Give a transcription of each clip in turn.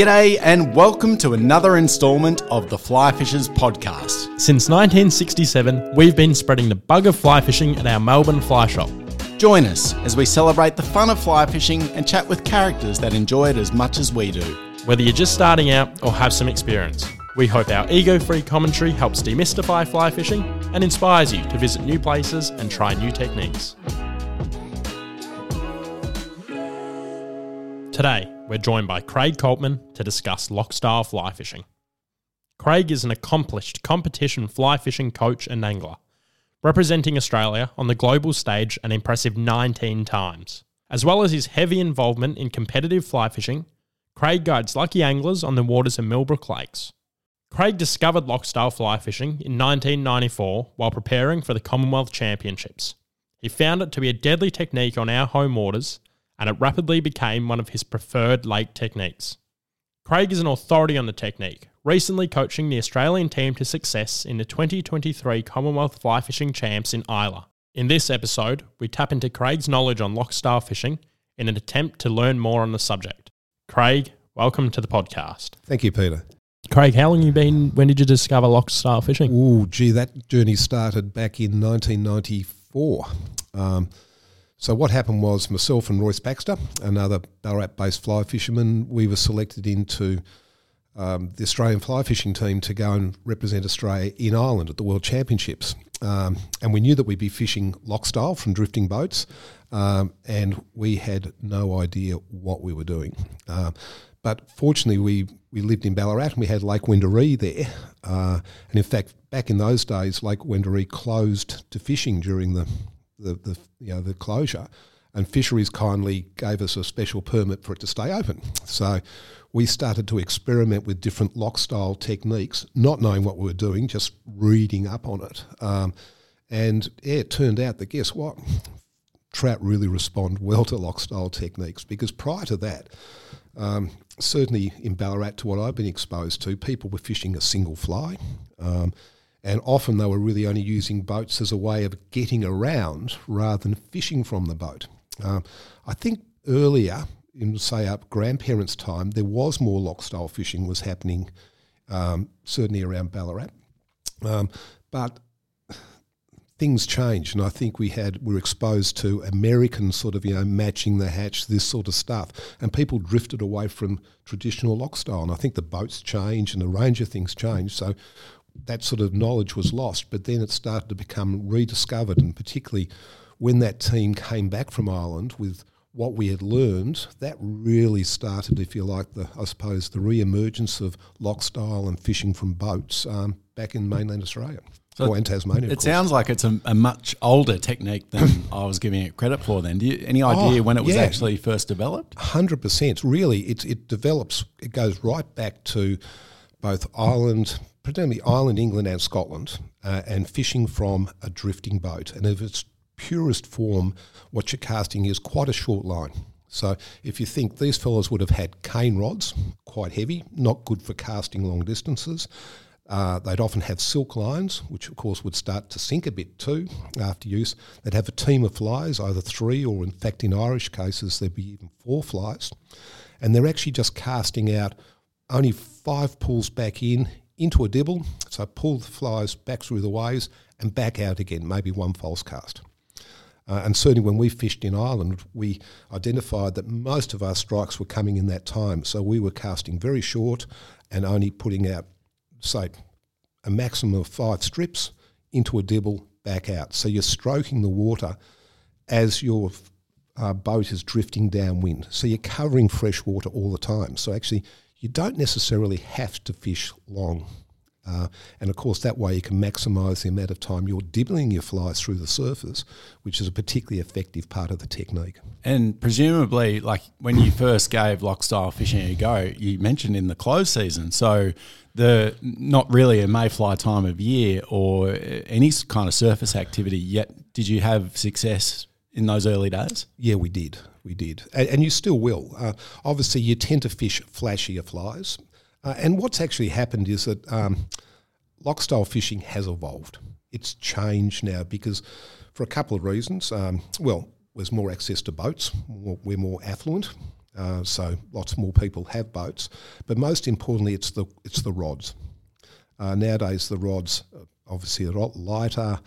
G'day, and welcome to another instalment of the Fly Fishers podcast. Since 1967, we've been spreading the bug of fly fishing at our Melbourne fly shop. Join us as we celebrate the fun of fly fishing and chat with characters that enjoy it as much as we do. Whether you're just starting out or have some experience, we hope our ego free commentary helps demystify fly fishing and inspires you to visit new places and try new techniques. Today, we're joined by Craig Coltman to discuss loch style fly fishing. Craig is an accomplished competition fly fishing coach and angler, representing Australia on the global stage an impressive 19 times. As well as his heavy involvement in competitive fly fishing, Craig guides lucky anglers on the waters of Millbrook Lakes. Craig discovered loch style fly fishing in 1994 while preparing for the Commonwealth Championships. He found it to be a deadly technique on our home waters and it rapidly became one of his preferred lake techniques. Craig is an authority on the technique, recently coaching the Australian team to success in the 2023 Commonwealth Fly Fishing Champs in Islay. In this episode, we tap into Craig's knowledge on loch style fishing in an attempt to learn more on the subject. Craig, welcome to the podcast. Thank you, Peter. Craig, how long you been? When did you discover loch style fishing? Oh, gee, that journey started back in 1994. Um, so what happened was myself and Royce Baxter, another Ballarat-based fly fisherman, we were selected into um, the Australian fly fishing team to go and represent Australia in Ireland at the World Championships. Um, and we knew that we'd be fishing loch style from drifting boats, um, and we had no idea what we were doing. Uh, but fortunately, we, we lived in Ballarat and we had Lake Wendouree there. Uh, and in fact, back in those days, Lake Wendouree closed to fishing during the the, the you know the closure, and fisheries kindly gave us a special permit for it to stay open. So we started to experiment with different loch style techniques, not knowing what we were doing, just reading up on it. Um, and yeah, it turned out that guess what? Trout really respond well to loch style techniques because prior to that, um, certainly in Ballarat, to what I've been exposed to, people were fishing a single fly. Um, and often they were really only using boats as a way of getting around rather than fishing from the boat. Uh, I think earlier, in say up grandparents' time, there was more loch style fishing was happening, um, certainly around Ballarat. Um, but things changed, and I think we had were exposed to American sort of you know matching the hatch, this sort of stuff, and people drifted away from traditional loch style. And I think the boats changed and the range of things changed. So that sort of knowledge was lost, but then it started to become rediscovered, and particularly when that team came back from Ireland with what we had learned, that really started, if you like, the I suppose the re-emergence of loch style and fishing from boats um, back in mainland Australia. So or in Tasmania. It sounds like it's a, a, much older technique than I was giving it credit for. Then, do you any idea oh, when it was yeah. actually first developed? Hundred percent. Really, it it develops. It goes right back to both Ireland, predominantly Ireland, England, and Scotland, uh, and fishing from a drifting boat. And if its purest form, what you're casting is quite a short line. So if you think these fellows would have had cane rods, quite heavy, not good for casting long distances. Uh, they'd often have silk lines, which of course would start to sink a bit too after use. They'd have a team of flies, either three or in fact in Irish cases there'd be even four flies. And they're actually just casting out only five pulls back in into a dibble. So pull the flies back through the waves and back out again, maybe one false cast. Uh, and certainly when we fished in Ireland, we identified that most of our strikes were coming in that time. So we were casting very short and only putting out, say, a maximum of five strips into a dibble, back out. So you're stroking the water as your uh, boat is drifting downwind. So you're covering fresh water all the time. So actually, you don't necessarily have to fish long. Uh, and of course, that way you can maximise the amount of time you're dibbling your flies through the surface, which is a particularly effective part of the technique. And presumably, like when you first gave loch style fishing a go, you mentioned in the close season. So the not really a mayfly time of year or any kind of surface activity yet. Did you have success in those early days? Yeah, we did. We did. And, and you still will. Uh, obviously, you tend to fish flashier flies. Uh, and what's actually happened is that um, loch style fishing has evolved. It's changed now because, for a couple of reasons, um, well, there's more access to boats, we're more affluent. Uh, so lots more people have boats, but most importantly, it's the it's the rods. Uh, nowadays, the rods obviously a lot lighter,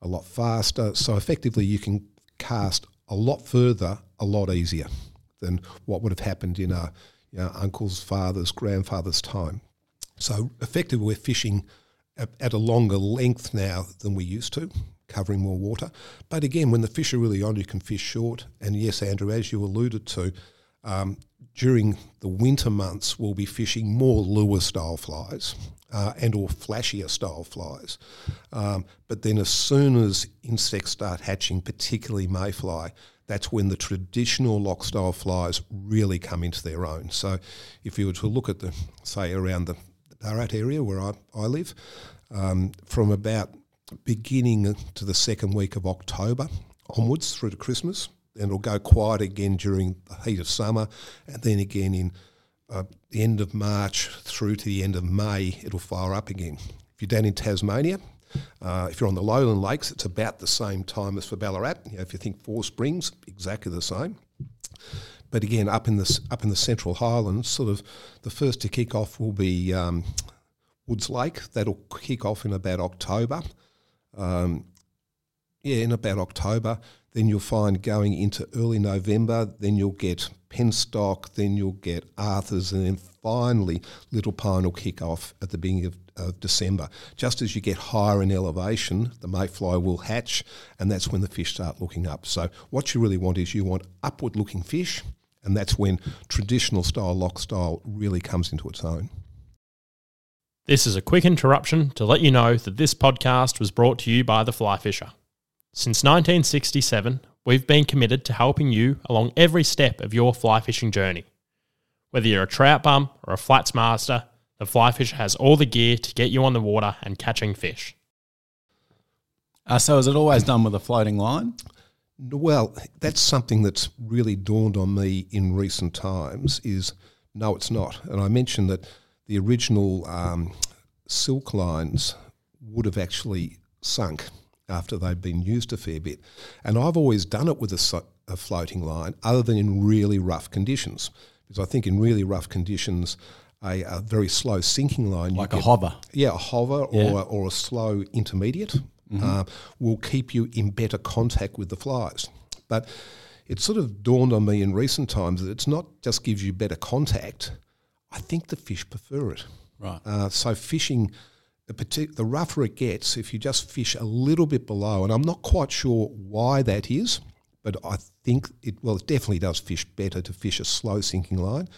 a lot faster. So effectively, you can cast a lot further, a lot easier than what would have happened in our you know, uncle's, father's, grandfather's time. So effectively, we're fishing at, at a longer length now than we used to covering more water. But again, when the fish are really on, you can fish short. And yes, Andrew, as you alluded to, um, during the winter months, we'll be fishing more lure style flies uh, and or flashier style flies. Um, but then as soon as insects start hatching, particularly mayfly, that's when the traditional loch style flies really come into their own. So if you were to look at the, say, around the Ballarat area where I, I live, um, from about beginning to the second week of October onwards through to Christmas, and it'll go quiet again during the heat of summer, and then again in uh, the end of March through to the end of May, it'll fire up again. If you're down in Tasmania, uh, if you're on the lowland lakes, it's about the same time as for Ballarat. You know, if you think Four Springs, exactly the same. But again, up in the up in the Central Highlands, sort of the first to kick off will be um, Woods Lake. That'll kick off in about October. Um, yeah, in about October. Then you'll find going into early November, then you'll get Penstock, then you'll get Arthur's, and then finally Little Pine will kick off at the beginning of, of December. Just as you get higher in elevation, the mayfly will hatch, and that's when the fish start looking up. So what you really want is you want upward looking fish, and that's when traditional style loch style really comes into its own. This is a quick interruption to let you know that this podcast was brought to you by The Fly Fisher. Since 1967, we've been committed to helping you along every step of your fly fishing journey. Whether you're a trout bum or a flats master, the fly fisher has all the gear to get you on the water and catching fish. Uh, so is it always done with a floating line? Well, that's something that's really dawned on me in recent times. Is no, it's not. And I mentioned that the original um, silk lines would have actually sunk after they've been used a fair bit. And I've always done it with a, a, floating line, other than in really rough conditions. Because I think in really rough conditions, a, a very slow sinking line, like a get, hover, yeah, a hover yeah. or or a slow intermediate, mm-hmm. uh, will keep you in better contact with the flies. But it sort of dawned on me in recent times that it's not just gives you better contact. I think the fish prefer it. Right. Uh, so fishing the, partic- the rougher it gets, if you just fish a little bit below, and I'm not quite sure why that is, but I think it, well, it definitely does fish better to fish a slow sinking line.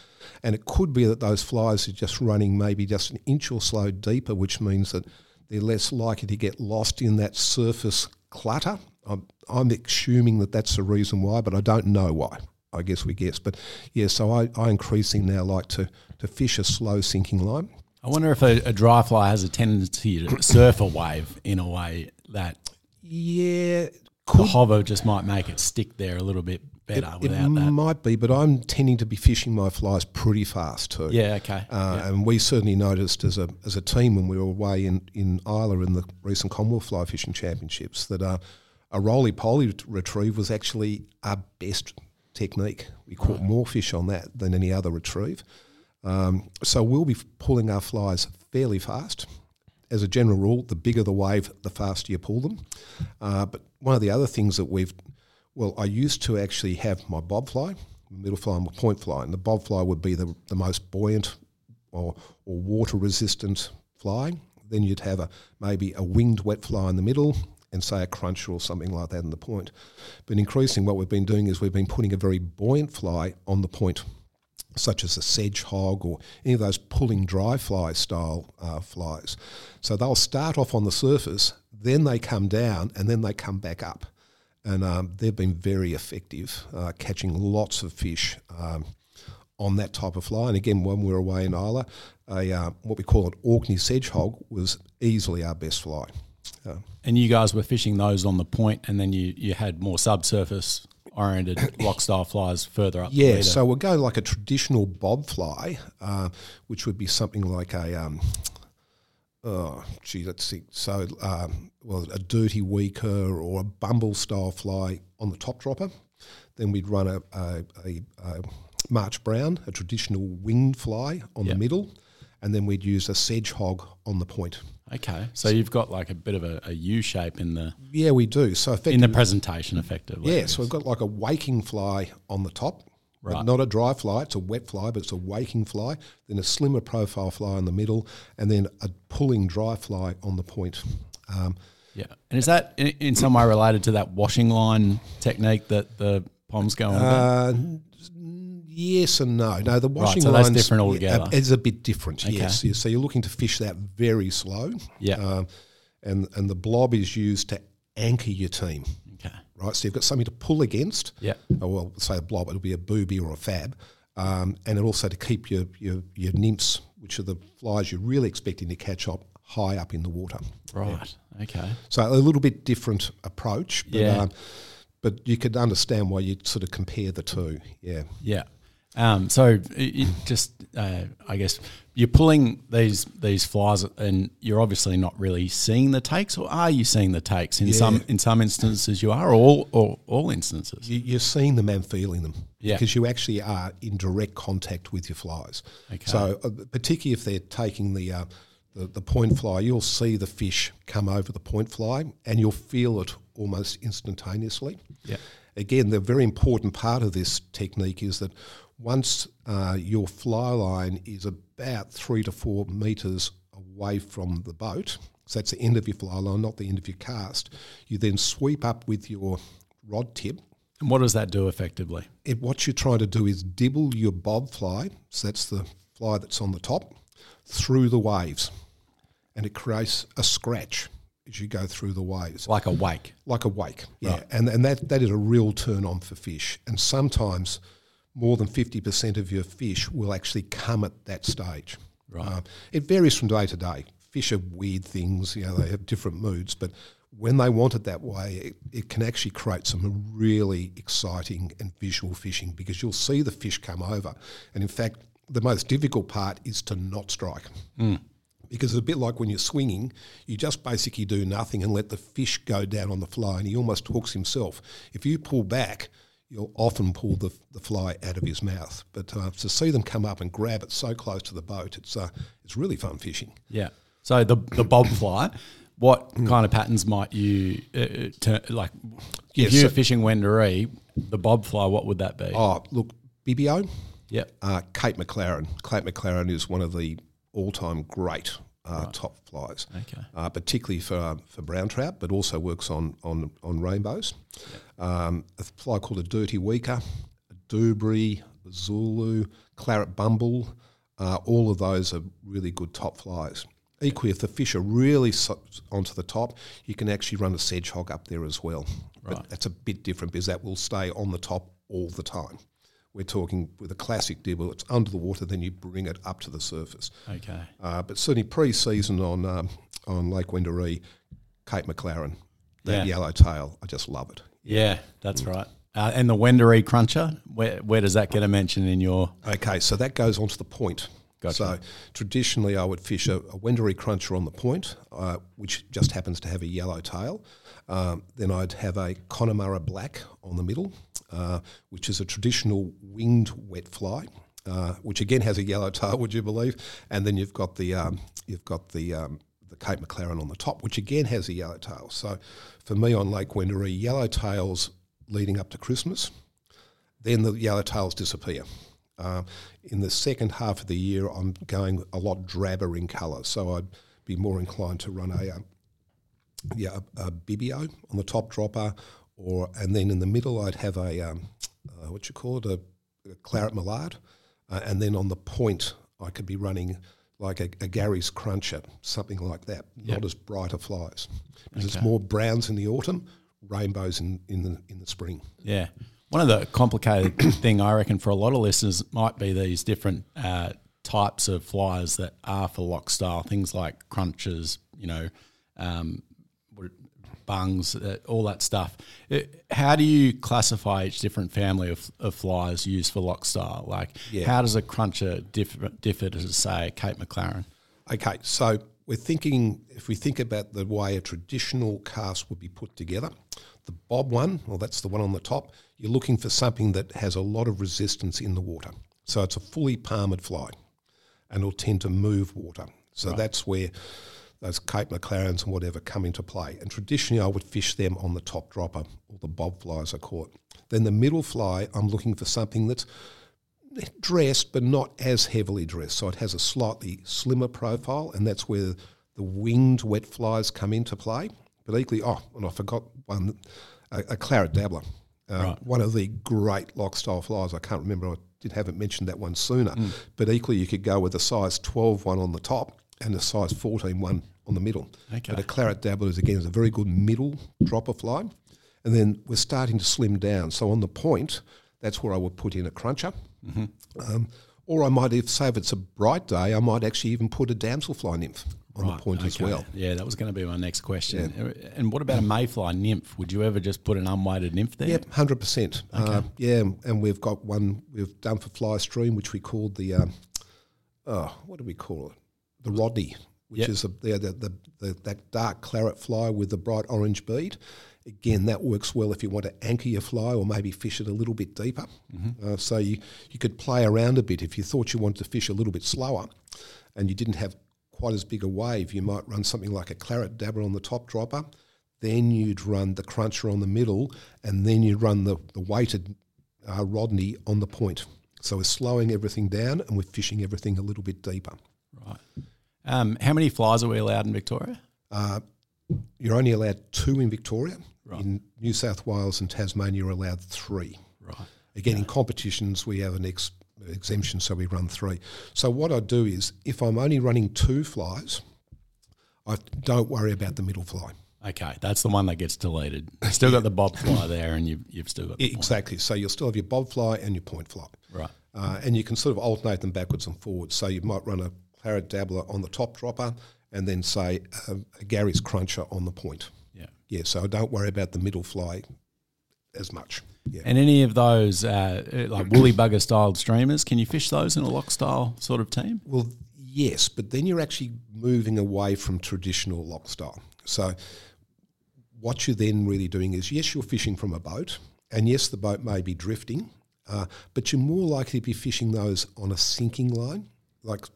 And it could be that those flies are just running maybe just an inch or so deeper, which means that they're less likely to get lost in that surface clutter. I'm, I'm assuming that that's the reason why, but I don't know why. I guess we guess. But yeah, so I, I increasingly now like to, to fish a slow sinking line. I wonder if a, a dry fly has a tendency to surf a wave in a way that yeah, the hover just might make it stick there a little bit better it, without it that. might be, but I'm tending to be fishing my flies pretty fast too. Yeah, okay. Uh, yeah. And we certainly noticed as a as a team when we were away in in Islay in the recent Commonwealth Fly Fishing Championships that uh, a roly poly retrieve was actually our best technique. We caught right. more fish on that than any other retrieve. Um, so we'll be pulling our flies fairly fast. As a general rule, the bigger the wave, the faster you pull them. Uh, but one of the other things that we've, well, I used to actually have my bob fly, middle fly and point fly, and the bob fly would be the, the most buoyant or, or water resistant fly. Then you'd have a maybe a winged wet fly in the middle, and say a cruncher or something like that in the point. But increasing, what we've been doing is we've been putting a very buoyant fly on the point such as a sedge hog or any of those pulling dry fly style uh, flies. So they'll start off on the surface, then they come down, and then they come back up. And um, they've been very effective, uh, catching lots of fish um, on that type of fly. And again, when we were away in Islay, a, uh, what we call an Orkney sedge hog was easily our best fly. Uh, and you guys were fishing those on the point, and then you, you had more subsurface oriented style flies further up. Yeah, so we'll go like a traditional bob fly, uh, which would be something like a. Um, oh, gee, let's see. So, um, well, a dirty weaker or a bumble style fly on the top dropper. Then we'd run a, a, a, a March Brown, a traditional winged fly on Yep. the middle, and then we'd use a sedge hog on the point. Okay, so you've got like a bit of a, a U shape in the Yeah, we do. So in the presentation, effectively. yeah, so we've got like a waking fly on the top, Right. not a dry fly. It's a wet fly, but it's a waking fly. Then a slimmer profile fly in the middle, and then a pulling dry fly on the point. Um, yeah. And is that in, in some way related to that washing line technique that the Poms go on? Uh, yes and no. No, the washing so lines different altogether. is a bit different. Okay. Yes, Yeah, so you're looking to fish that very slow. Yeah. um, and and the blob is used to anchor your team. okay. Right, so you've got something to pull against. Yeah. Oh, well, say a blob, it'll be a booby or a fab, um, and it also to keep your, your your nymphs, which are the flies you're really expecting to catch up high up in the water. Right. Okay. So a little bit different approach, but, Yeah. um, but you could understand why you'd sort of compare the two. Yeah. Yeah. Um, so it, just, uh, I guess, you're pulling these these flies, and you're obviously not really seeing the takes, or are you seeing the takes? In some in some instances, you are, or all or all instances. You, you're seeing them and feeling them Yeah. because you actually are in direct contact with your flies. Okay. So, uh, particularly if they're taking the, uh, the the point fly, you'll see the fish come over the point fly, and you'll feel it almost instantaneously. Yeah. Again, the very important part of this technique is that once uh, your fly line is about three to four meters away from the boat, so that's the end of your fly line, not the end of your cast, you then sweep up with your rod tip And what does that do effectively? it, what you're trying to do is dibble your bob fly, so that's the fly that's on the top, through the waves. And it creates a scratch as you go through the waves, Like a wake. like a wake. Yeah. And, and that, that is a real turn on for fish. And sometimes more than 50% of your fish will actually come at that stage. Right. Uh, it varies from day to day. Fish are weird things, you know, they have different moods, but when they want it that way, it, it can actually create some really exciting and visual fishing because you'll see the fish come over. And in fact, the most difficult part is to not strike. Because it's a bit like when you're swinging, you just basically do nothing and let the fish go down on the fly, and he almost hooks himself. If you pull back, you'll often pull the, the fly out of his mouth. But uh, to see them come up and grab it so close to the boat, it's uh, it's really fun fishing. Yeah. So the the bob fly, what kind of patterns might you uh, turn, like? Yeah, if you're so- fishing Wendouree, the bob fly, what would that be? Oh, look, Bibio, Yep. uh, Kate McLaren. Kate McLaren is one of the all-time great uh, top flies. Okay. uh, particularly for uh, for brown trout, but also works on on on rainbows. Um, a fly called a dirty weaker, a dubry, a zulu, claret bumble. Uh, all of those are really good top flies. Equally, if the fish are really so, onto the top, you can actually run a sedge hog up there as well. Right. But that's a bit different because that will stay on the top all the time. We're talking with a classic dibble, it's under the water, then you bring it up to the surface. Okay. Uh, but certainly pre-season on um, on Lake Wendouree, Kate McLaren, that Yeah. yellow tail, I just love it. Yeah, that's right. Uh, and the Wendouree cruncher, where where does that get a mention in your? Okay, so that goes onto the point. Gotcha. So traditionally, I would fish a, a Wendouree cruncher on the point, uh, which just happens to have a yellow tail. Um, then I'd have a Connemara black on the middle, uh, which is a traditional winged wet fly, uh, which again has a yellow tail. Would you believe? And then you've got the um, you've got the um, the Kate McLaren on the top, which again has a yellow tail. So for me on Lake Wendouree, yellow tails leading up to Christmas then the yellow tails disappear. Uh, in the second half of the year, I'm going a lot drabber in colour, so I'd be more inclined to run a, um, yeah, a, a bibio on the top dropper, or and then in the middle I'd have a um, uh, what you call it a, a claret mallard, uh, and then on the point I could be running like a, a Gary's cruncher, something like that. Yep. Not as bright a flies, because Okay. it's more browns in the autumn, rainbows in, in the in the spring. Yeah. One of the complicated thing I reckon for a lot of listeners might be these different uh, types of flyers that are for loch style, things like crunches, you know, um, bungs, uh, all that stuff. It, how do you classify each different family of, of flyers used for loch style? Like, Yeah. how does a cruncher differ, differ to, say, Kate McLaren? Okay, so we're thinking, if we think about the way a traditional cast would be put together, the bob one, well, that's the one on the top, you're looking for something that has a lot of resistance in the water. So it's a fully palmed fly and it'll tend to move water. So that's where those Kate McLarens and whatever come into play. And traditionally, I would fish them on the top dropper, or the bob fly as I call it. Then the middle fly, I'm looking for something that's dressed but not as heavily dressed. So it has a slightly slimmer profile, and that's where the winged wet flies come into play. But equally, oh, and I forgot one, a, a claret dabbler. Uh, One of the great loch style flies. I can't remember. I did haven't mentioned that one sooner. But equally, you could go with a size 12 one on the top and a size 14 one on the middle. Okay. But a claret dabbler is again is a very good middle dropper fly. And then we're starting to slim down. So on the point, that's where I would put in a cruncher. Um, or I might, if say if it's a bright day, I might actually even put a damselfly nymph on the point as well. Yeah, that was going to be my next question. And what about a mayfly nymph? Would you ever just put an unweighted nymph there? Yep, hundred percent. Uh, yeah, and we've got one we've done for fly stream, which we called the, um, oh, what do we call it? The Rodney, which Yep. is the, the, the, the that dark claret fly with the bright orange bead. Again, that works well if you want to anchor your fly or maybe fish it a little bit deeper. Uh, so you, you could play around a bit. If you thought you wanted to fish a little bit slower and you didn't have quite as big a wave, you might run something like a claret dabbler on the top dropper. Then you'd run the cruncher on the middle, and then you'd run the, the weighted uh, Rodney on the point. So we're slowing everything down and we're fishing everything a little bit deeper. Right. Um, how many flies are we allowed in Victoria? Uh, you're only allowed two in Victoria. In New South Wales and Tasmania, you're allowed three. Right. Again, in competitions, we have an ex- exemption, so we run three. So what I do is, if I'm only running two flies, I don't worry about the middle fly. Okay, that's the one that gets deleted. You've still got the bob fly there, and you've, you've still got the point. Exactly. So you'll still have your bob fly and your point fly. Right. Uh, and you can sort of alternate them backwards and forwards. So you might run a claret dabbler on the top dropper and then say a, a Gary's cruncher on the point. Yeah. Yeah, so don't worry about the middle fly as much. Yeah. And any of those uh, like woolly bugger styled streamers, can you fish those in a loch style sort of team? Well, yes, but then you're actually moving away from traditional loch style. So, what you're then really doing is yes, you're fishing from a boat, and yes, the boat may be drifting, uh, but you're more likely to be fishing those on a sinking line. Like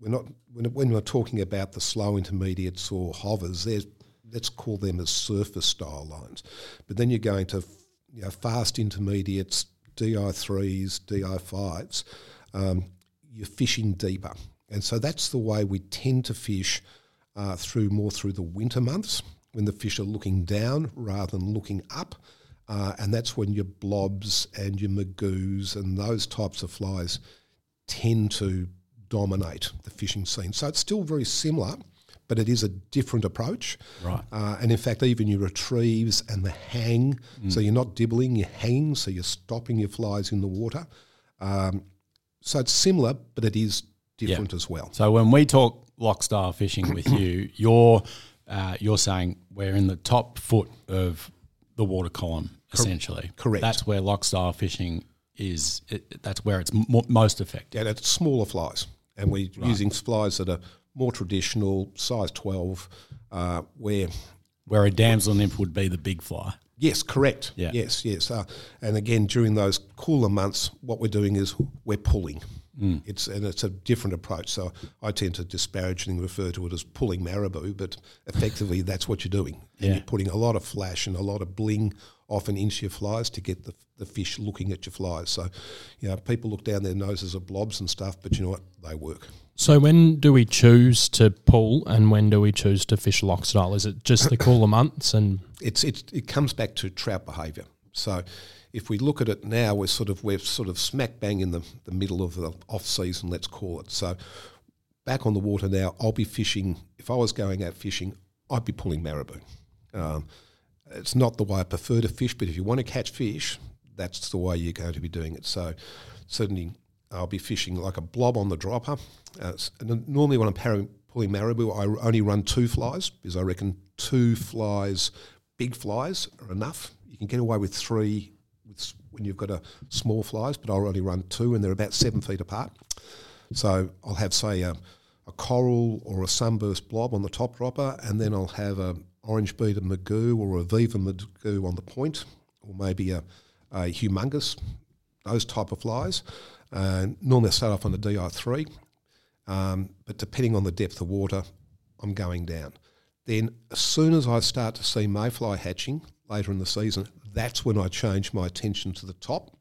we're not when, we're talking about the slow intermediates or hovers, let's call them as surface style lines. But then you're going to you know, fast intermediates, DI threes, DI fives. Um, you're fishing deeper, and so that's the way we tend to fish uh, through more through the winter months when the fish are looking down rather than looking up. Uh, and that's when your blobs and your magoos and those types of flies tend to dominate the fishing scene. So it's still very similar, but it is a different approach. Right. Uh, and in fact, even your retrieves and the hang, so you're not dibbling, you're hanging, so you're stopping your flies in the water. Um, so it's similar, but it is different as well. So when we talk loch style fishing with you, you're uh, you're saying we're in the top foot of the water column, essentially. correct. That's where loch style fishing is. It, that's where it's mo most effective. Yeah, it's smaller flies, and we're using flies that are more traditional, size 12, uh, where Where a damsel nymph would be the big fly. Yes, correct. Yeah. Yes, yes. Uh, and again, during those cooler months, what we're doing is we're pulling. Mm. It's and it's a different approach. So I tend to disparagingly refer to it as pulling marabou, but effectively that's what you're doing. And Yeah. you're putting a lot of flash and a lot of bling often into your flies to get the, the fish looking at your flies. So, you know, people look down their noses at blobs and stuff, but you know what? They work. So when do we choose to pull and when do we choose to fish loch style? Is it just the cooler months and it's it's it comes back to trout behaviour. So if we look at it now, we're sort of we're sort of smack bang in the, the middle of the off season, let's call it. So back on the water now, I'll be fishing. If I was going out fishing, I'd be pulling marabou. Um, it's not the way I prefer to fish, but if you want to catch fish, that's the way you're going to be doing it. So certainly, I'll be fishing like a blob on the dropper. Uh, normally, when I'm par- pulling marabou, I only run two flies because I reckon two flies, big flies, are enough. You can get away with three with, when you've got a small flies, but I'll only run two, and they're about seven feet apart. So I'll have, say, a, a coral or a sunburst blob on the top dropper, and then I'll have a orange beaded magoo or a viva magoo on the point, or maybe a, a humongous, those type of flies. Normally I start off on the DI3, um, but depending on the depth of water, I'm going down. Then as soon as I start to see mayfly hatching later in the season, that's when I change my attention to the top.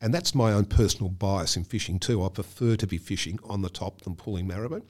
And that's my own personal bias in fishing too. I prefer to be fishing on the top than pulling marabou.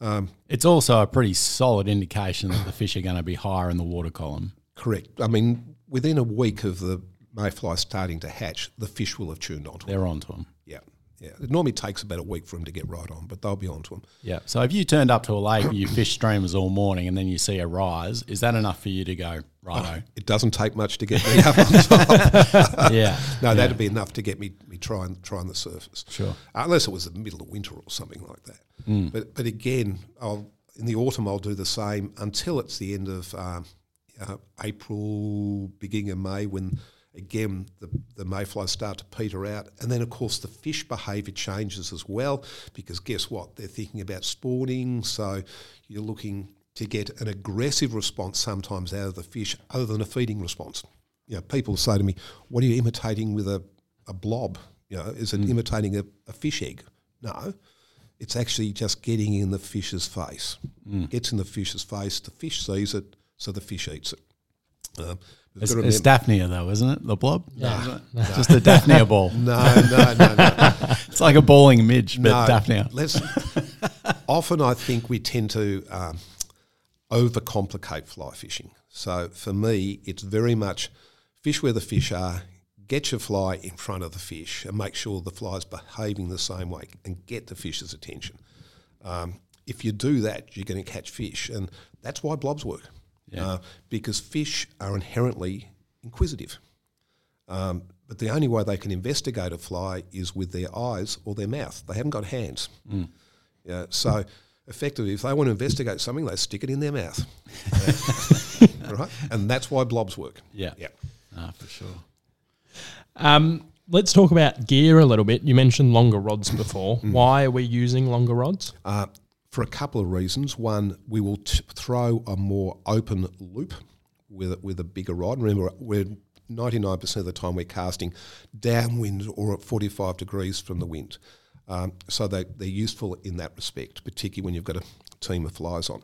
Um, it's also a pretty solid indication that the fish are going to be higher in the water column. Correct. I mean, within a week of the mayfly starting to hatch, the fish will have tuned onto them. They're onto them. Yeah, yeah. It normally takes about a week for them to get right on, but they'll be onto them. Yeah. So if you turned up to a lake, you fish streamers all morning, and then you see a rise, is that enough for you to go righto? It doesn't take much to get me up on top. yeah. No, that'd be enough to get me, me trying trying the surface. Sure. Unless it was the middle of winter or something like that. But but again, I'll in the autumn I'll do the same until it's the end of um, uh, April, beginning of May, when again the the mayflies start to peter out, and then of course the fish behaviour changes as well because guess what? They're thinking about spawning, so you're looking to get an aggressive response sometimes out of the fish, other than a feeding response. You know, people say to me, "What are you imitating with a, a blob? You know, is it imitating a, a fish egg?" No, it's actually just getting in the fish's face. Gets in the fish's face, the fish sees it, so the fish eats it. Um, It's, it's Daphnia, though, isn't it? The blob? Yeah. Just a Daphnia ball. no, no, no, no. It's like a bowling midge, but no. Daphnia. Let's. often, I think we tend to um, overcomplicate fly fishing. So for me, it's very much fish where the fish are. Get your fly in front of the fish and make sure the fly is behaving the same way and get the fish's attention. Um, if you do that, you're going to catch fish, and that's why blobs work. Uh, because fish are inherently inquisitive. Um, but the only way they can investigate a fly is with their eyes or their mouth. They haven't got hands. Yeah, so effectively, if they want to investigate something, they stick it in their mouth. right? And that's why blobs work. Yeah. Yeah. Ah, for sure. Um, let's talk about gear a little bit. You mentioned longer rods before. Why are we using longer rods? Uh, for a couple of reasons. One, we will t- throw a more open loop with a, with a bigger rod. Remember, we're 99% of the time we're casting downwind or at 45 degrees from the wind. Um, so they, they're useful in that respect, particularly when you've got a team of flies on.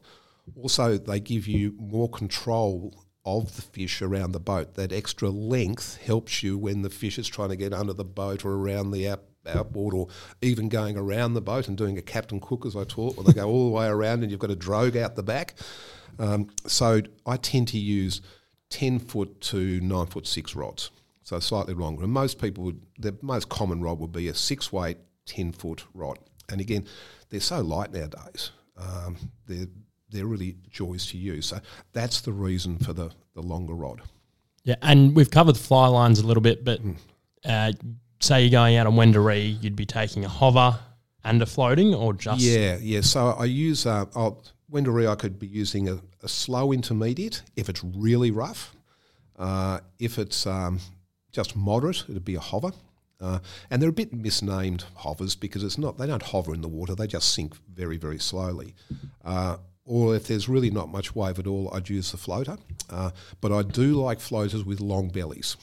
Also, they give you more control of the fish around the boat. That extra length helps you when the fish is trying to get under the boat or around the out, outboard or even going around the boat and doing a captain cook, as I taught, where they go all the way around and you've got a drogue out the back. Um, so I tend to use 10 foot to 9 foot 6 rods, so slightly longer. And most people would, the most common rod would be a 6 weight, 10 foot rod. And again, they're so light nowadays. Um, they're, they're really joys to use. So that's the reason for the, the longer rod. Yeah, and we've covered fly lines a little bit, but uh, say you're going out on Wendouree, you'd be taking a hover and a floating, or just Yeah, yeah. So I use uh, I'll. I could be using a, a slow intermediate if it's really rough. Uh, if it's um, just moderate, it'd be a hover. Uh, and they're a bit misnamed hovers because it's not they don't hover in the water; they just sink very, very slowly. Uh, or if there's really not much wave at all, I'd use the floater. Uh, but I do like floaters with long bellies.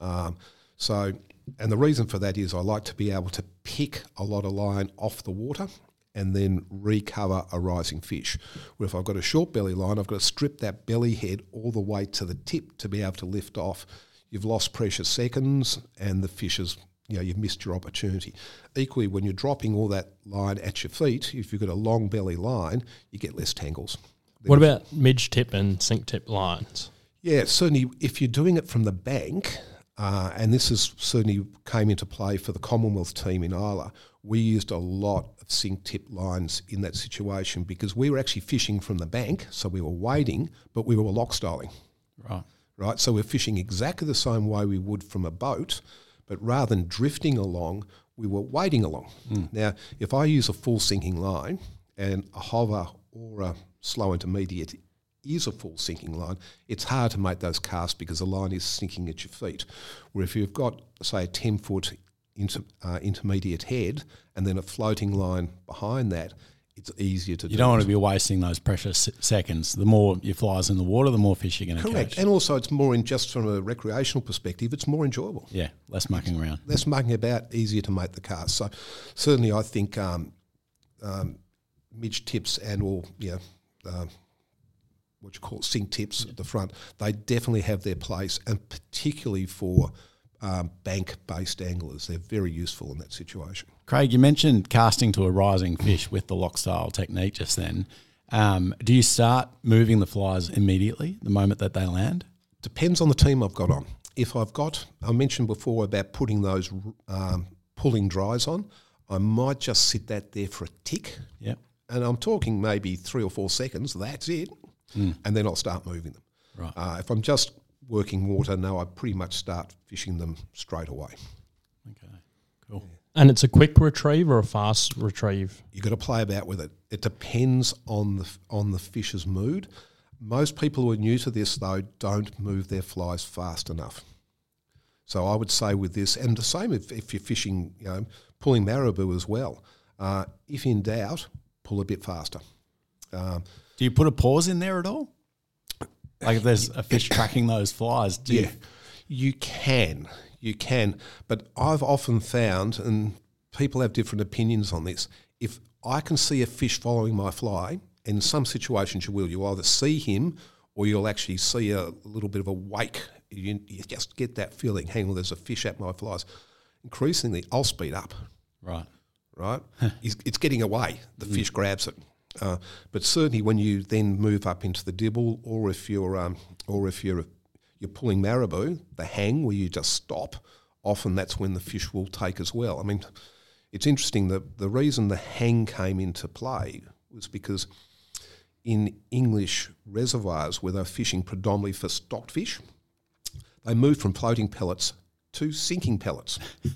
Um, so, and the reason for that is I like to be able to pick a lot of line off the water and then recover a rising fish. Where if I've got a short belly line, I've got to strip that belly head all the way to the tip to be able to lift off. You've lost precious seconds, and the fish is, you know, you've missed your opportunity. Equally, when you're dropping all that line at your feet, if you've got a long belly line, you get less tangles. What about midge tip and sink tip lines? Yeah, certainly. If you're doing it from the bank, uh, and this is certainly came into play for the Commonwealth team in Islay, we used a lot of sink tip lines in that situation because we were actually fishing from the bank, so we were wading, but we were loch styling, Right. right? So we're fishing exactly the same way we would from a boat, but rather than drifting along, we were wading along. Now, if I use a full sinking line and a hover or a slow intermediate is a full sinking line, it's hard to make those casts because the line is sinking at your feet. Where if you've got, say, a 10 foot inter, uh, intermediate head and then a floating line behind that, it's easier to You do. don't want to be wasting those precious seconds. The more your flies in the water, the more fish you're going to catch. Correct. And also, it's more in just from a recreational perspective, it's more enjoyable. yeah, less mucking around. Less mucking about, easier to make the cast. So, certainly, I think um, um, midge tips and all, you know, um, what you call sink tips at the front, they definitely have their place, and particularly for um, bank based anglers. They're very useful in that situation. Craig, you mentioned casting to a rising fish with the loch style technique just then. Um, do you start moving the flies immediately the moment that they land? Depends on the team I've got on. If I've got, I mentioned before about putting those um, pulling dries on, I might just sit that there for a tick. Yeah. And I'm talking maybe three or four seconds, that's it. And then I'll start moving them. Right. Uh, if I'm just working water, no, I pretty much start fishing them straight away. Okay. Cool. And it's a quick retrieve or a fast retrieve? You've got to play about with it. It depends on the on the fish's mood. Most people who are new to this though don't move their flies fast enough. So I would say with this, and the same if, if you're fishing, you know, pulling marabou as well. Uh, if in doubt, pull a bit faster. Um, Do you put a pause in there at all? Like if there's a fish tracking those flies, do yeah, you, you can, you can, but I've often found, and people have different opinions on this. If I can see a fish following my fly, in some situations you will, you either see him or you'll actually see a little bit of a wake. You, you just get that feeling. Hang on, there's a fish at my flies. Increasingly, I'll speed up right? right? it's, it's getting away. The mm. fish grabs it. Uh, but certainly, when you then move up into the dibble, or if you're, um, or if you're you're pulling marabou, the hang where you just stop, often that's when the fish will take as well. I mean, it's interesting that the reason the hang came into play was because in English reservoirs where they're fishing predominantly for stocked fish, they moved from floating pellets to sinking pellets.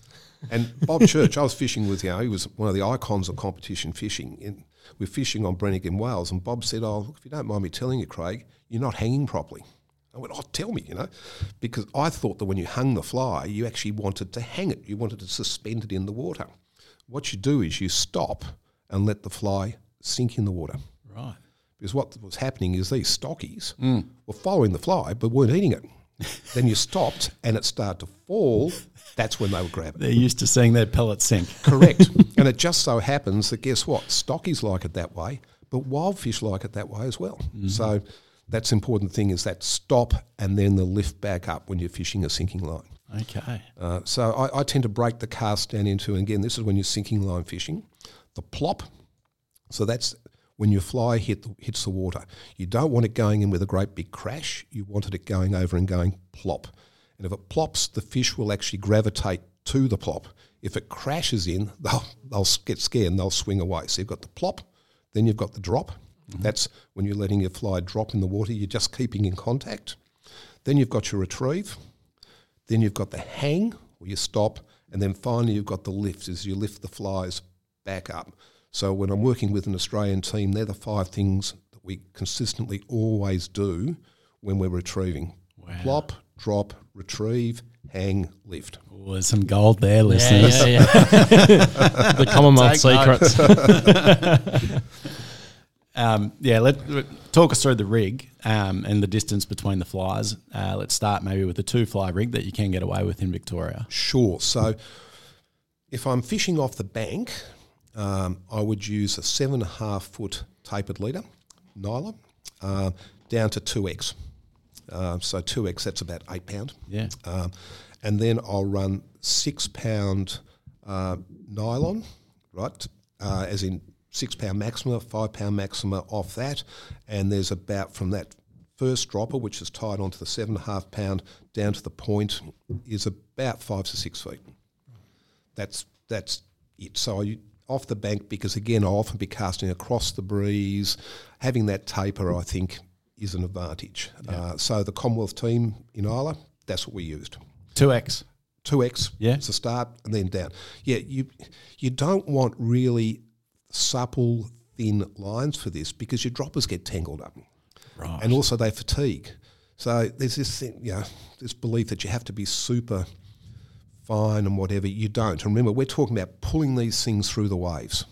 And Bob Church, I was fishing with, you know, he was one of the icons of competition fishing. In, we're fishing on Brenig in Wales, and Bob said, Oh, look, if you don't mind me telling you, Craig, you're not hanging properly. I went, Oh, tell me, you know, because I thought that when you hung the fly, you actually wanted to hang it, you wanted to suspend it in the water. What you do is you stop and let the fly sink in the water. Right. Because what was happening is these stockies mm. were following the fly but weren't eating it. Then you stopped and it started to fall. That's when they would grab it. They're used to seeing their pellets sink. Correct. and it just so happens that guess what? Stockies like it that way, but wild fish like it that way as well. So that's important thing is that stop and then the lift back up when you're fishing a sinking line. Okay. Uh, so I, I tend to break the cast down into, and again, this is when you're sinking line fishing, the plop. So that's when your fly hit the, hits the water. You don't want it going in with a great big crash. You wanted it going over and going plop. And if it plops, the fish will actually gravitate to the plop. If it crashes in, they'll, they'll get scared and they'll swing away. So you've got the plop, then you've got the drop. Mm-hmm. That's when you're letting your fly drop in the water. You're just keeping in contact. Then you've got your retrieve. Then you've got the hang, where you stop, and then finally you've got the lift, as you lift the flies back up. So when I'm working with an Australian team, they're the five things that we consistently always do when we're retrieving: plop, drop, retrieve, hang, lift. Oh, there's some gold there, Yeah, listeners. yeah, yeah. the Commonwealth secrets. Um, yeah, let, let- talk us through the rig um, and the distance between the flies. Uh, let's start maybe with the two fly rig that you can get away with in Victoria. Sure. So if I'm fishing off the bank, um, I would use a seven and a half foot tapered leader, nylon, uh, down to 2x. Uh, so 2x, that's about eight pound. Yeah. Um, and then I'll run six pound uh, nylon, right? Uh, as in six pound maxima, five pound maxima off that. And there's about from that first dropper, which is tied onto the seven and a half pound, down to the point, is about five to six feet. That's that's it. So you, off the bank, because again, I'll often be casting across the breeze. Having that taper, I think, is an advantage. Uh, so the Commonwealth team in Islay, that's what we used. 2X. Two X, Yeah. to start, and then down. Yeah, you you don't want really supple, thin lines for this because your droppers get tangled up, Right. and also they fatigue. So there's this thing, you know, this belief that you have to be super fine and whatever. You don't. And remember, we're talking about pulling these things through the waves,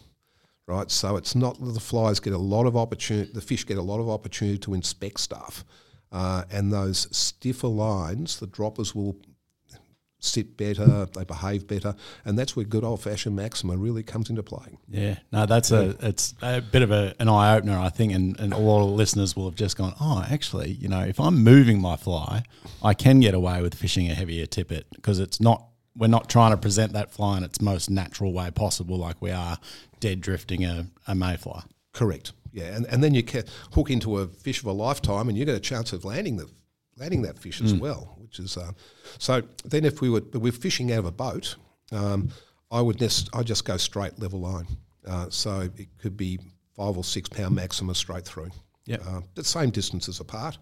right? So it's not that the flies get a lot of opportunity, the fish get a lot of opportunity to inspect stuff. Uh, and those stiffer lines, the droppers will sit better, they behave better, and that's where good old fashioned maxima really comes into play. Yeah, no, that's a it's a bit of a, an eye opener, I think, and, and a lot of listeners will have just gone, oh, actually, you know, if I'm moving my fly, I can get away with fishing a heavier tippet because it's not we're not trying to present that fly in its most natural way possible, like we are dead drifting a, a mayfly. Correct. Yeah, and, and then you can hook into a fish of a lifetime, and you get a chance of landing the landing that fish as well, which is uh, so. Then if we were we're fishing out of a boat, um, I would nest, I just go straight level line. Uh, so it could be five or six pound maxima straight through. Yep. uh, the same distances apart.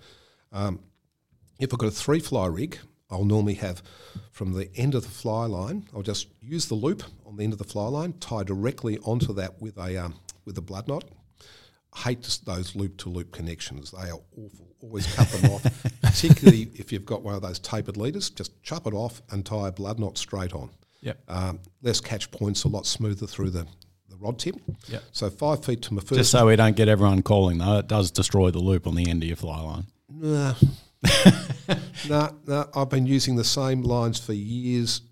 Um, if I've got a three fly rig, I'll normally have from the end of the fly line. I'll just use the loop on the end of the fly line, tie directly onto that with a um, with a blood knot. Hate those loop to loop connections. They are awful. Always cut them off, particularly if you've got one of those tapered leaders. Just chop it off and tie a blood knot straight on. Yep. Um, less catch points, a lot smoother through the, the rod tip. Yep. So five feet to my first. Just so we don't get everyone calling, though, it does destroy the loop on the end of your fly line. Nah. Nah, nah, I've been using the same lines for years.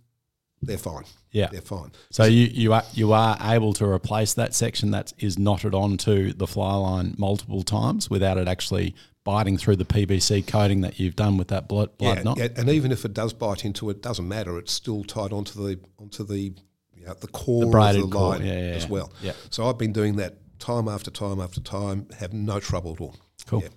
They're fine. Yeah. They're fine. So you you are you are able to replace that section that is knotted onto the fly line multiple times without it actually biting through the PVC coating that you've done with that blood blood yeah, knot. yeah, and even if it does bite into it, doesn't matter. It's still tied onto the onto the you know, the core braided of the core, line yeah, yeah, as well. Yeah. So I've been doing that time after time after time, have no trouble at all. Cool. Yeah.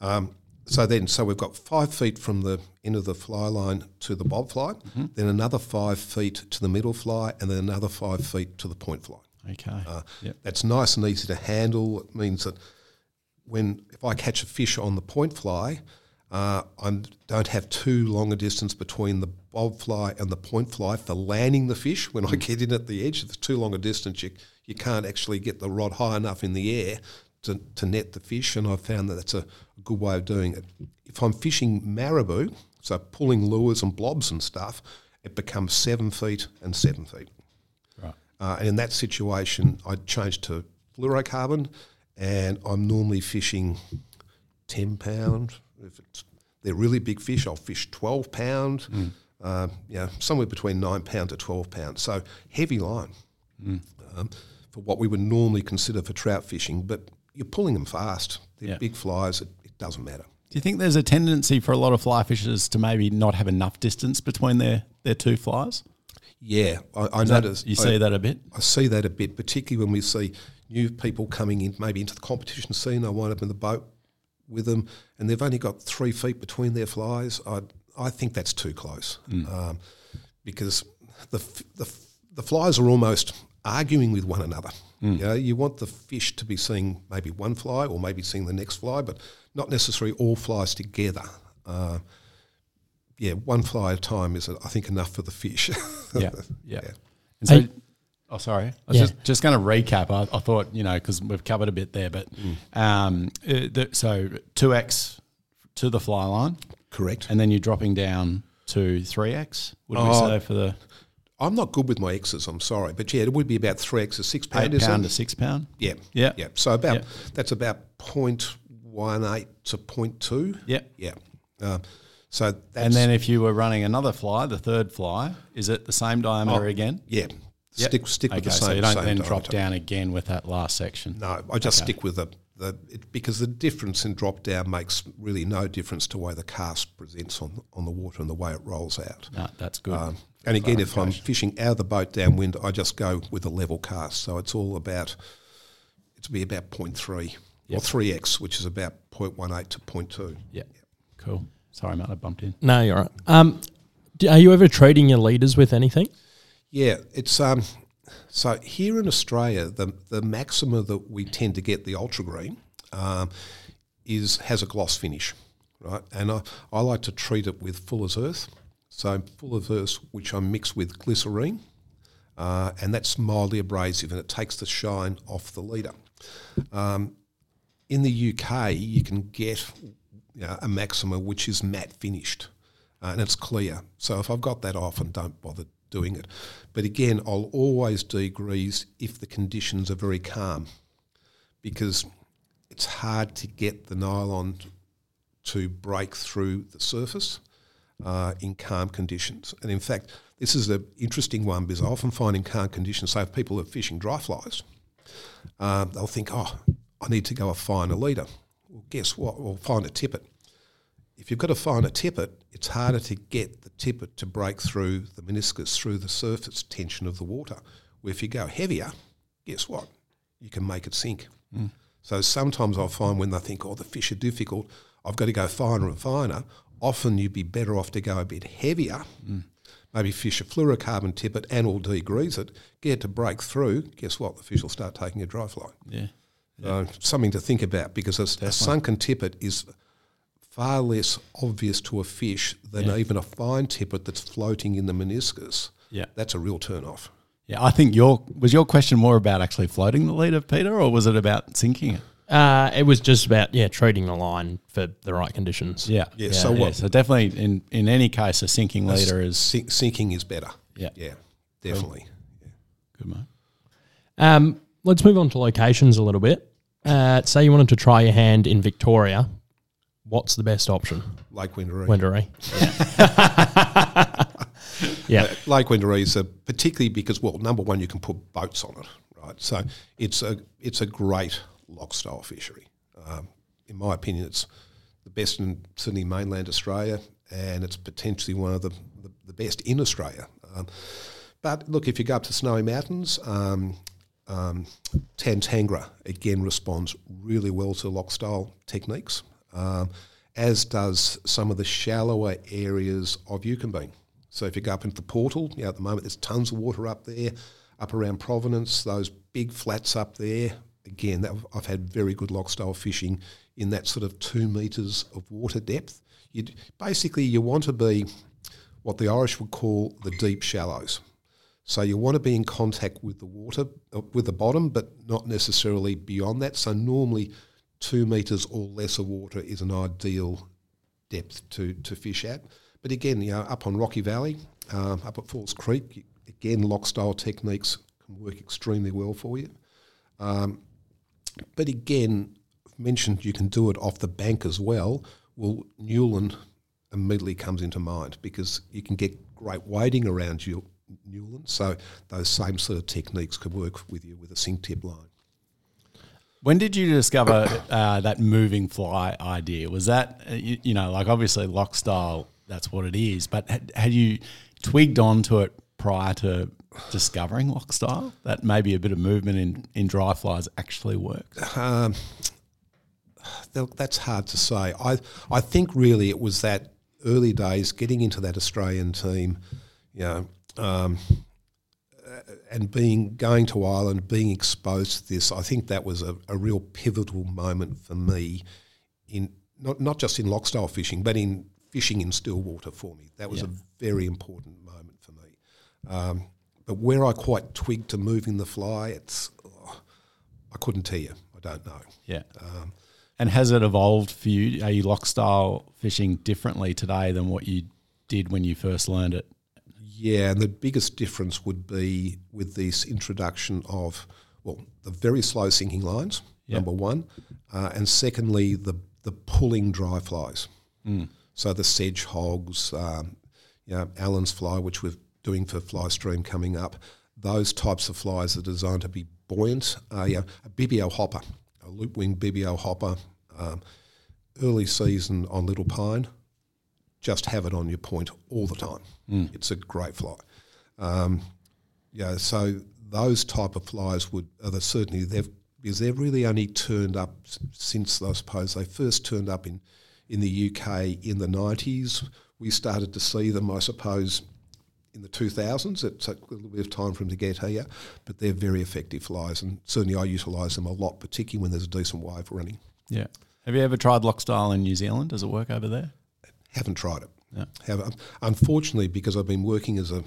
Um, so then, so we've got five feet from the end of the fly line to the bob fly, Mm-hmm. then another five feet to the middle fly, and then another five feet to the point fly. Okay. Uh, yep. That's nice and easy to handle. It means that when if I catch a fish on the point fly, uh, I don't have too long a distance between the bob fly and the point fly for landing the fish. When I get in at the edge, if it's too long a distance, you you can't actually get the rod high enough in the air to, to net the fish. And I've found that that's a good way of doing it. If I'm fishing marabou, so pulling lures and blobs and stuff, it becomes seven feet and seven feet. Right. Uh, and in that situation, I changed to fluorocarbon, and I'm normally fishing ten pound. If it's they're really big fish, I'll fish twelve pound. Uh, yeah, somewhere between nine pound to twelve pound. So heavy line um, for what we would normally consider for trout fishing, but you're pulling them fast. They're Yeah. big flies. It doesn't matter. Do you think there's a tendency for a lot of fly fishers to maybe not have enough distance between their, their two flies? Yeah, I, I notice. you I- see that a bit? I see that a bit, particularly when we see new people coming in, maybe into the competition scene. I wind up in the boat with them, and they've only got three feet between their flies. I I think that's too close um, because the, the the flies are almost arguing with one another. You know, you want the fish to be seeing maybe one fly or maybe seeing the next fly, but not necessarily all flies together. Uh, yeah, one fly at a time is, I think, enough for the fish. Yeah. Yeah. Yeah. And so, Hey- oh, sorry. I was Yeah. just, just going to recap. I, I thought, you know, because we've covered a bit there, but um, uh, the, so 2x to the fly line, Correct. and then you're dropping down to 3x, would we Oh, say, for the I'm not good with my X's, I'm sorry. But yeah, it would be about 3X or 6 pound, eight is pound it? to six pound? Yeah. Yeah. Yeah. So about Yeah. that's about 0.18 to 0.2. Yeah. Yeah. Um, so that's, And then if you were running another fly, the third fly, is it the same diameter Oh, again? yeah, Yep. stick stick with the same. so you don't then drop diameter. down again with that last section. No, I just Okay. stick with the the it, because the difference in drop down makes really no difference to the way the cast presents on on the water and the way it rolls out. No, that's good. Um, and again, if I'm fishing out of the boat downwind, I just go with a level cast. So it's all about it's be about 0.3 or 3x, which is about 0.18 to 0.2. yeah. Cool. Sorry, mate, I bumped in. No, you're right. Um, do, are you ever treating your leaders with anything? Yeah, it's um. So here in Australia, the the maxima that we tend to get the ultra green um, is has a gloss finish, right? And I, I like to treat it with Fuller's Earth. So Fuller's Earth, which I mix with glycerine, uh, and that's mildly abrasive, and it takes the shine off the leader. Um, in the UK, you can get you know, a Maxima which is matte finished uh, and it's clear. So if I've got that, off and don't bother doing it. But again, I'll always degrease if the conditions are very calm because it's hard to get the nylon to break through the surface uh, in calm conditions. And in fact, this is an interesting one because I often find in calm conditions, say if people are fishing dry flies, uh, they'll think, oh, I need to go a finer leader. Well, guess what? We'll find a tippet. If you've got to find a tippet, it's harder to get the tippet to break through the meniscus through the surface tension of the water. Where if you go heavier, guess what? You can make it sink. Mm. So sometimes I find when they think, oh, the fish are difficult, I've got to go finer and finer. Often you'd be better off to go a bit heavier, mm. maybe fish a fluorocarbon tippet and will degrease it, get it to break through. Guess what? The fish will start taking a dry fly. Yeah. Yeah. Uh, something to think about because a, a, sunken tippet is far less obvious to a fish than yeah. even a fine tippet that's floating in the meniscus. Yeah. That's a real turn off. Yeah, I think your was your question more about actually floating the leader, Peter, or was it about sinking it? Uh, it was just about yeah treating the line for the right conditions. Yeah, yeah. yeah so what? Yeah, so definitely in in any case, a sinking leader is sink, sinking is better. Yeah, yeah, definitely. Yeah. Good man. Um, let's move on to locations a little bit. Uh, say you wanted to try your hand in Victoria. What's the best option? Lake Wendouree. Wendouree. yeah. Uh, Lake Wendouree is a, particularly because well, number one, you can put boats on it, right? So it's a it's a great loch style fishery. Um, in my opinion, it's the best in Sydney mainland Australia, and it's potentially one of the, the, the best in Australia. Um, but look, if you go up to Snowy Mountains, um, um, Tantangara again responds really well to loch style techniques, um, as does some of the shallower areas of Eucumbene. So if you go up into the portal, you know, at the moment there's tons of water up there, up around Providence, those big flats up there, again, that, I've had very good loch style fishing in that sort of two metres of water depth. You'd, basically, you want to be what the Irish would call the deep shallows. So you want to be in contact with the water, uh, with the bottom, but not necessarily beyond that. So normally, two metres or less of water is an ideal depth to, to fish at. But again, you know, up on Rocky Valley, um, up at Falls Creek, again, loch style techniques can work extremely well for you. Um, but again, I've mentioned you can do it off the bank as well. Well, Newlyn immediately comes into mind because you can get great wading around you, Newlyn. So those same sort of techniques could work with you with a sink tip line. When did you discover uh, that moving fly idea? Was that, uh, you, you, know, like obviously loch style, that's what it is, but had, had you twigged onto it prior to discovering loch style that maybe a bit of movement in, in dry flies actually works? Um, that's hard to say. I I think really it was that early days getting into that Australian team, you know, um, and being going to Ireland, being exposed to this. I think that was a, a real pivotal moment for me in not not just in loch style fishing, but in fishing in still water for me. That was yeah. a very important moment for me. Um, but where I quite twigged to moving the fly, it's oh, I couldn't tell you. I don't know. Yeah. Um, and has it evolved for you? Are you loch style fishing differently today than what you did when you first learned it? Yeah, and the biggest difference would be with this introduction of well, the very slow sinking lines. Number one, uh, and secondly, the the pulling dry flies. Mm. So the sedge hogs, um, you know, Allen's fly, which we're doing for Flystream coming up. Those types of flies are designed to be buoyant. Uh, yeah, a bibio hopper, a loop wing bibio hopper, um, early season on Little Pine, just have it on your point all the time. Mm. It's a great fly. Um, yeah, so those type of flies would are the, certainly they've because they've really only turned up since I suppose they first turned up in in the UK in the nineties. We started to see them, I suppose, in the 2000s. It took a little bit of time for them to get here, but they're very effective flies, and certainly I utilise them a lot, particularly when there's a decent wave running. Yeah. Have you ever tried loch style in New Zealand? Does it work over there? Haven't tried it. Yeah. Have, unfortunately, because I've been working as a,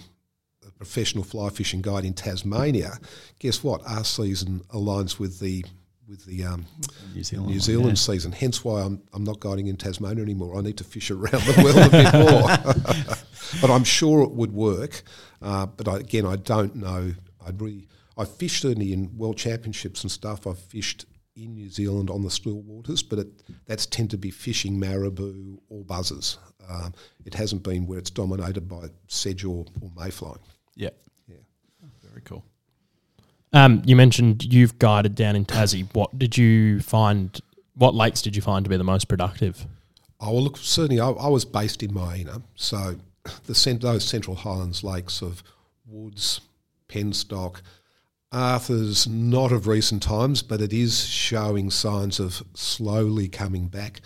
a professional fly fishing guide in Tasmania, guess what? Our season aligns with the with the um, New Zealand. New one, yeah. season. Hence why I'm I'm not guiding in Tasmania anymore. I need to fish around the world a bit more. but I'm sure it would work. Uh, but I, again, I don't know. I'd really I fished certainly in world championships and stuff. I've fished in New Zealand on the still waters, but it, that's tend to be fishing marabou or buzzers. Um, it hasn't been where it's dominated by sedge or, or mayfly. Yeah. Yeah. Very cool. Um, you mentioned you've guided down in Tassie. What did you find? What lakes did you find to be the most productive? Oh, well, look, certainly I, I was based in Miena, so the cent- those Central Highlands lakes of Woods, Penstock, Arthur's not of recent times, but it is showing signs of slowly coming back.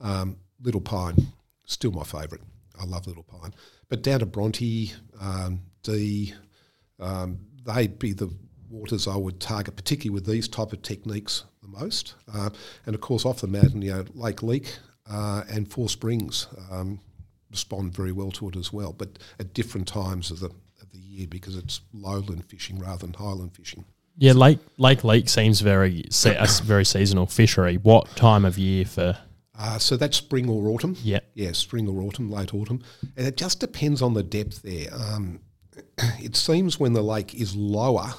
Um, Little Pine, still my favourite. I love Little Pine. But down to Bronte, um, D, um, they'd be the waters I would target, particularly with these type of techniques the most. Uh, and of course, off the mountain, you know, Lake Leak uh, and Four Springs um, respond very well to it as well, but at different times of the of the year because it's lowland fishing rather than highland fishing. Yeah, Lake Lake Leak seems very se- very seasonal fishery. What time of year for? Uh, so that's spring or autumn. Yeah, Yeah, spring or autumn, late autumn. And it just depends on the depth there. Um, it seems when the lake is lower,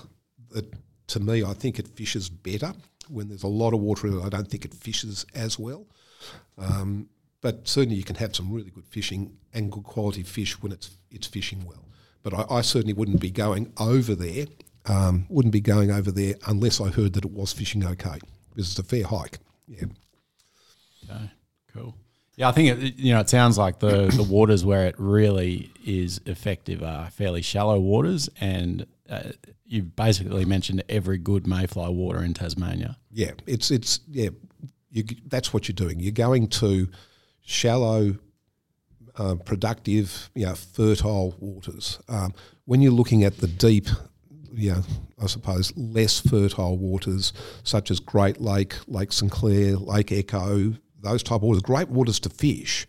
that to me, I think it fishes better. When there's a lot of water in it, I don't think it fishes as well. Um, but certainly you can have some really good fishing and good quality fish when it's it's fishing well. But I, I certainly wouldn't be going over there. Um, wouldn't be going over there unless I heard that it was fishing okay because it's a fair hike. Yeah. Okay, cool. Yeah, I think it, you know it sounds like the the waters where it really is effective are fairly shallow waters, and uh, you've basically mentioned every good mayfly water in Tasmania. Yeah, it's it's yeah, you, that's what you're doing. You're going to shallow, uh, productive, you know, fertile waters. Um, when you're looking at the deep, you know, I suppose less fertile waters such as Great Lake, Lake St Clair, Lake Echo, those type of waters, great waters to fish,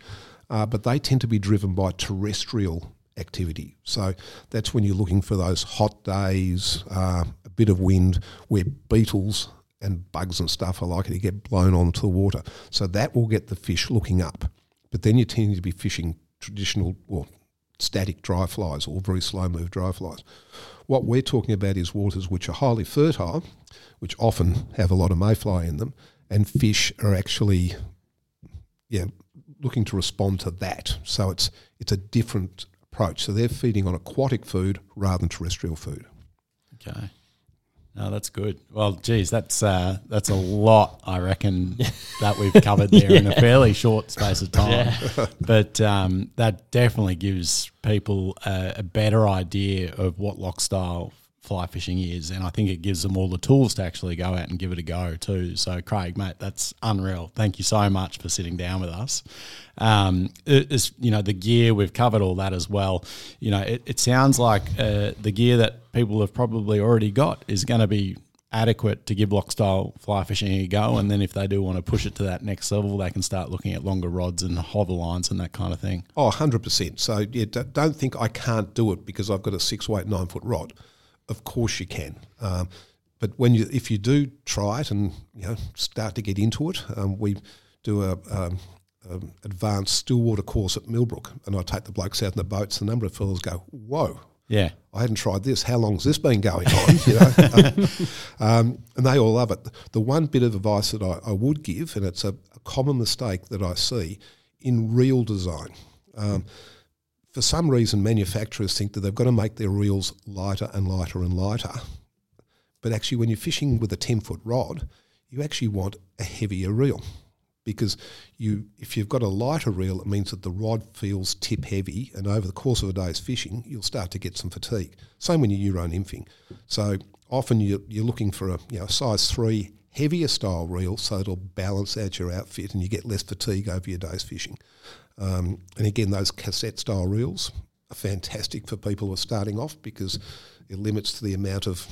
uh, but they tend to be driven by terrestrial activity. So that's when you're looking for those hot days, uh, a bit of wind, where beetles and bugs and stuff are likely to get blown onto the water. So that will get the fish looking up. But then you tend to be fishing traditional, well, static dry flies or very slow move dry flies. What we're talking about is waters which are highly fertile, which often have a lot of mayfly in them, and fish are actually, yeah, looking to respond to that. So it's it's a different approach. So they're feeding on aquatic food rather than terrestrial food. Okay. No, that's good. Well, geez, that's uh, that's a lot, I reckon, that we've covered there in a fairly short space of time. But um, that definitely gives people a, a better idea of what loch style fly fishing is, and I think it gives them all the tools to actually go out and give it a go too. So, Craig, mate, that's unreal. Thank you so much for sitting down with us. Um, it's, you know, the gear we've covered all that as well. You know, it, it sounds like uh, the gear that people have probably already got is going to be adequate to give loch style fly fishing a go. And then if they do want to push it to that next level, they can start looking at longer rods and hover lines and that kind of thing. Oh, 100%. So yeah, don't think I can't do it because I've got a six weight, nine foot rod. Of course you can. Um, but when you, if you do try it and you know start to get into it, um, we do a um, um, advanced stillwater course at Millbrook, and I take the blokes out in the boats. The number of fellas go, "Whoa, Yeah. I hadn't tried this. How long's this been going on? You know, um, and they all love it. The one bit of advice that I, I would give, and it's a, a common mistake that I see in reel design. Um, for some reason, manufacturers think that they've got to make their reels lighter and lighter and lighter. But actually, when you're fishing with a 10 foot rod, you actually want a heavier reel because you if you've got a lighter reel, it means that the rod feels tip heavy, and over the course of a day's fishing, you'll start to get some fatigue. Same when you're Euro nymphing. So often you're, you're looking for a you know size three heavier style reel, so it'll balance out your outfit, and you get less fatigue over your day's fishing. Um, and again, those cassette style reels are fantastic for people who are starting off because it limits the amount of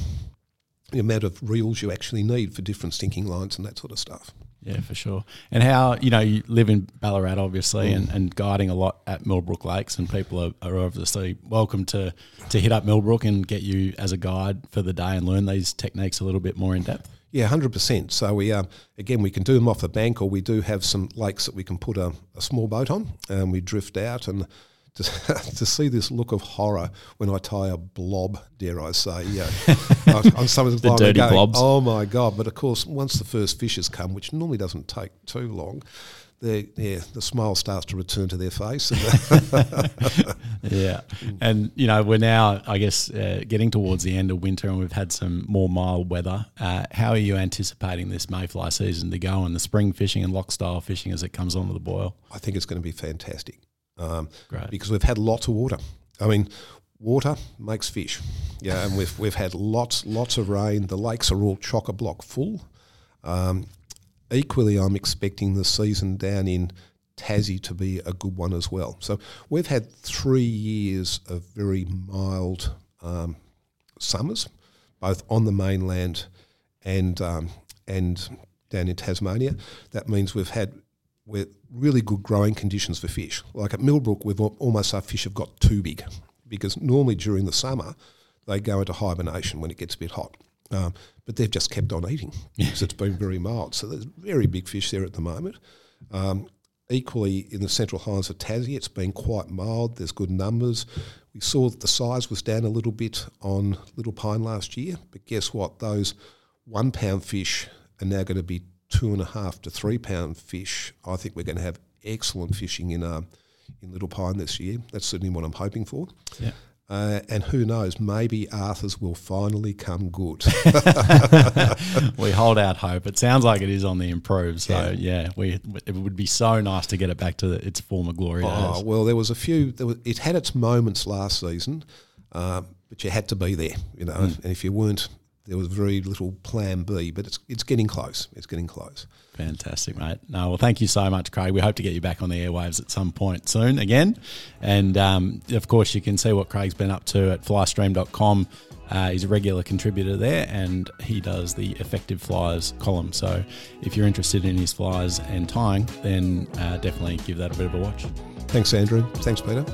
the amount of reels you actually need for different sinking lines and that sort of stuff. Yeah, for sure. And how, you know, you live in Ballarat, obviously, and, and guiding a lot at Millbrook Lakes, and people are, are obviously welcome to, to hit up Millbrook and get you as a guide for the day and learn these techniques a little bit more in depth. Yeah, hundred percent. So we um, again we can do them off the bank, or we do have some lakes that we can put a, a small boat on, and we drift out and. To, to see this look of horror when I tie a blob, dare I say, yeah, on- on some of the, The dirty going, blobs. Oh my god! But of course, once the first fish has come, which normally doesn't take too long, the yeah the smile starts to return to their face. Yeah. And, you know, we're now, I guess, uh, getting towards the end of winter and we've had some more mild weather. Uh, how are you anticipating this mayfly season to go and the spring fishing and loch style fishing as it comes onto the boil? I think it's going to be fantastic. Um, Great. because we've had lots of water. I mean, water makes fish. Yeah, and we've we've had lots lots of rain. The lakes are all chock a block full. Um, equally, I'm expecting the season down in Tassie to be a good one as well. So we've had three years of very mild um, summers, both on the mainland and um, and down in Tasmania. That means we've had we're really good growing conditions for fish. Like at Millbrook, we've almost our fish have got too big because normally during the summer they go into hibernation when it gets a bit hot. Um, but they've just kept on eating because it's been very mild. So there's very big fish there at the moment. Um, equally, in the Central Highlands of Tassie, it's been quite mild. There's good numbers. We saw that the size was down a little bit on Little Pine last year, but guess what? Those one pound fish are now going to be two and a half to three pound fish. I think we're going to have excellent fishing in um, in Little Pine this year. That's certainly what I'm hoping for. Yeah. Uh, and who knows, maybe Arthur's will finally come good. we hold out hope. It sounds like it is on the improve. So yeah, we it would be so nice to get it back to its former glory Oh days. well, there was a few. There was, it had its moments last season, uh, but you had to be there, you know. And if you weren't, there was very little plan B. But it's it's getting close. It's getting close. Fantastic, mate. No, well, thank you so much, Craig. We hope to get you back on the airwaves at some point soon again. And um, of course, you can see what Craig's been up to at flystream.com. Uh, he's a regular contributor there and he does the effective flyers column. So if you're interested in his flyers and tying, then uh, definitely give that a bit of a watch. Thanks, Andrew. Thanks, Peter.